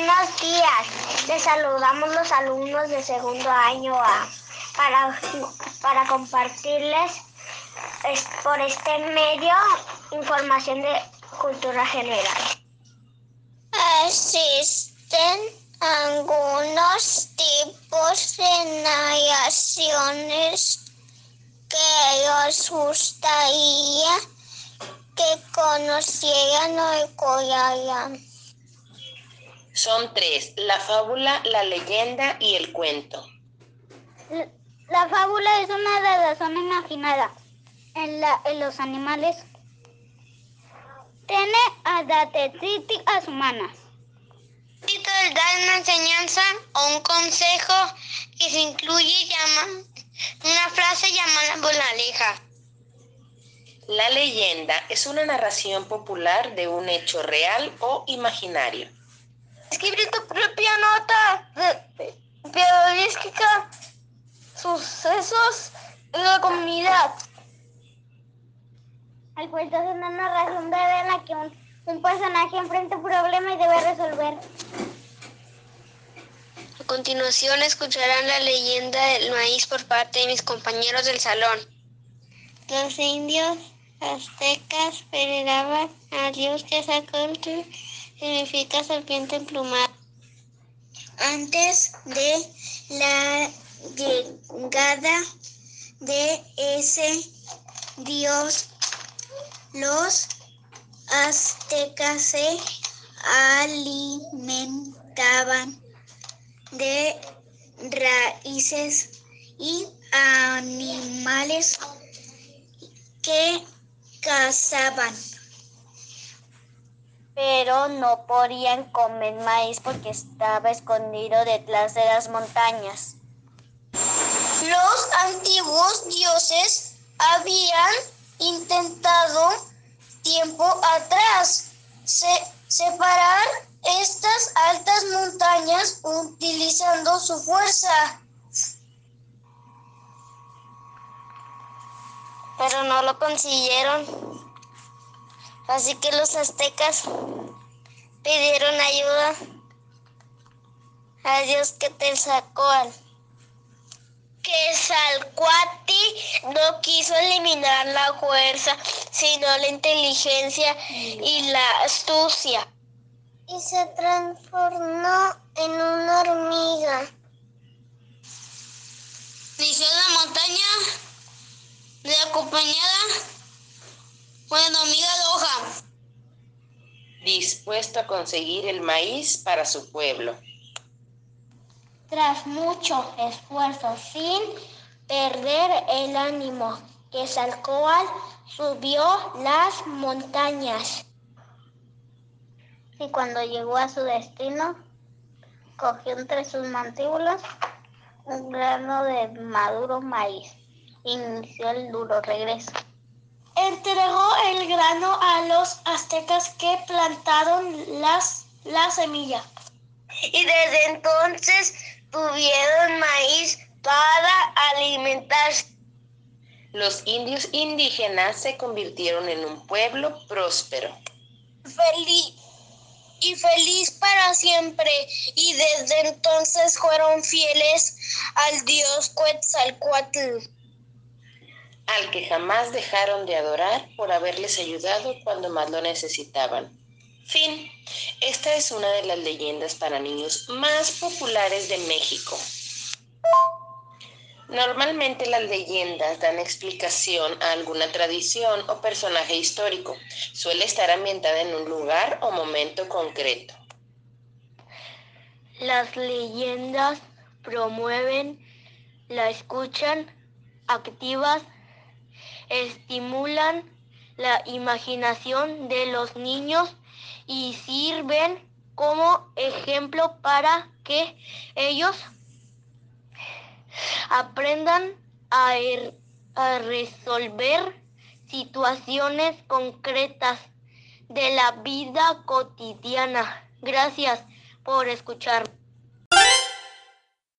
Buenos días. Les saludamos los alumnos de segundo año A para, para compartirles por este medio información de cultura general. Existen algunos tipos de nayaciones que os gustaría que conocieran o conocieran. Son tres, la fábula, la leyenda y el cuento. La fábula es una razón imaginada en, la, en los animales. Tiene características humanas. da una enseñanza o un consejo que se incluye llama, una frase llamada moraleja. La leyenda es una narración popular de un hecho real o imaginario. Escribir tu propia nota periodística, sucesos en la comunidad. El cuento es una narración breve en la que un, un personaje enfrenta un problema y debe resolver. A continuación escucharán la leyenda del maíz por parte de mis compañeros del salón. Los indios aztecas veneraban a Dios que sacó significa serpiente emplumada. Antes de la llegada de ese dios, los aztecas se alimentaban de raíces y animales que cazaban pero no podían comer maíz porque estaba escondido detrás de las montañas. Los antiguos dioses habían intentado tiempo atrás separar estas altas montañas utilizando su fuerza. Pero no lo consiguieron. Así que los aztecas pidieron ayuda a Dios que te sacó al que Salcuati no quiso eliminar la fuerza, sino la inteligencia y la astucia. Y se transformó en una hormiga. Inició la montaña de acompañada Dispuesto a conseguir el maíz para su pueblo. Tras mucho esfuerzo, sin perder el ánimo, que Salcoal subió las montañas. Y cuando llegó a su destino, cogió entre sus mandíbulas un grano de maduro maíz. Inició el duro regreso entregó el grano a los aztecas que plantaron las, la semilla. Y desde entonces tuvieron maíz para alimentarse. Los indios indígenas se convirtieron en un pueblo próspero. Feliz y feliz para siempre, y desde entonces fueron fieles al dios Quetzalcoatl al que jamás dejaron de adorar por haberles ayudado cuando más lo necesitaban. Fin. Esta es una de las leyendas para niños más populares de México. Normalmente las leyendas dan explicación a alguna tradición o personaje histórico. Suele estar ambientada en un lugar o momento concreto. Las leyendas promueven la escucha activas estimulan la imaginación de los niños y sirven como ejemplo para que ellos aprendan a, er, resolver situaciones concretas de la vida cotidiana. Gracias por escuchar.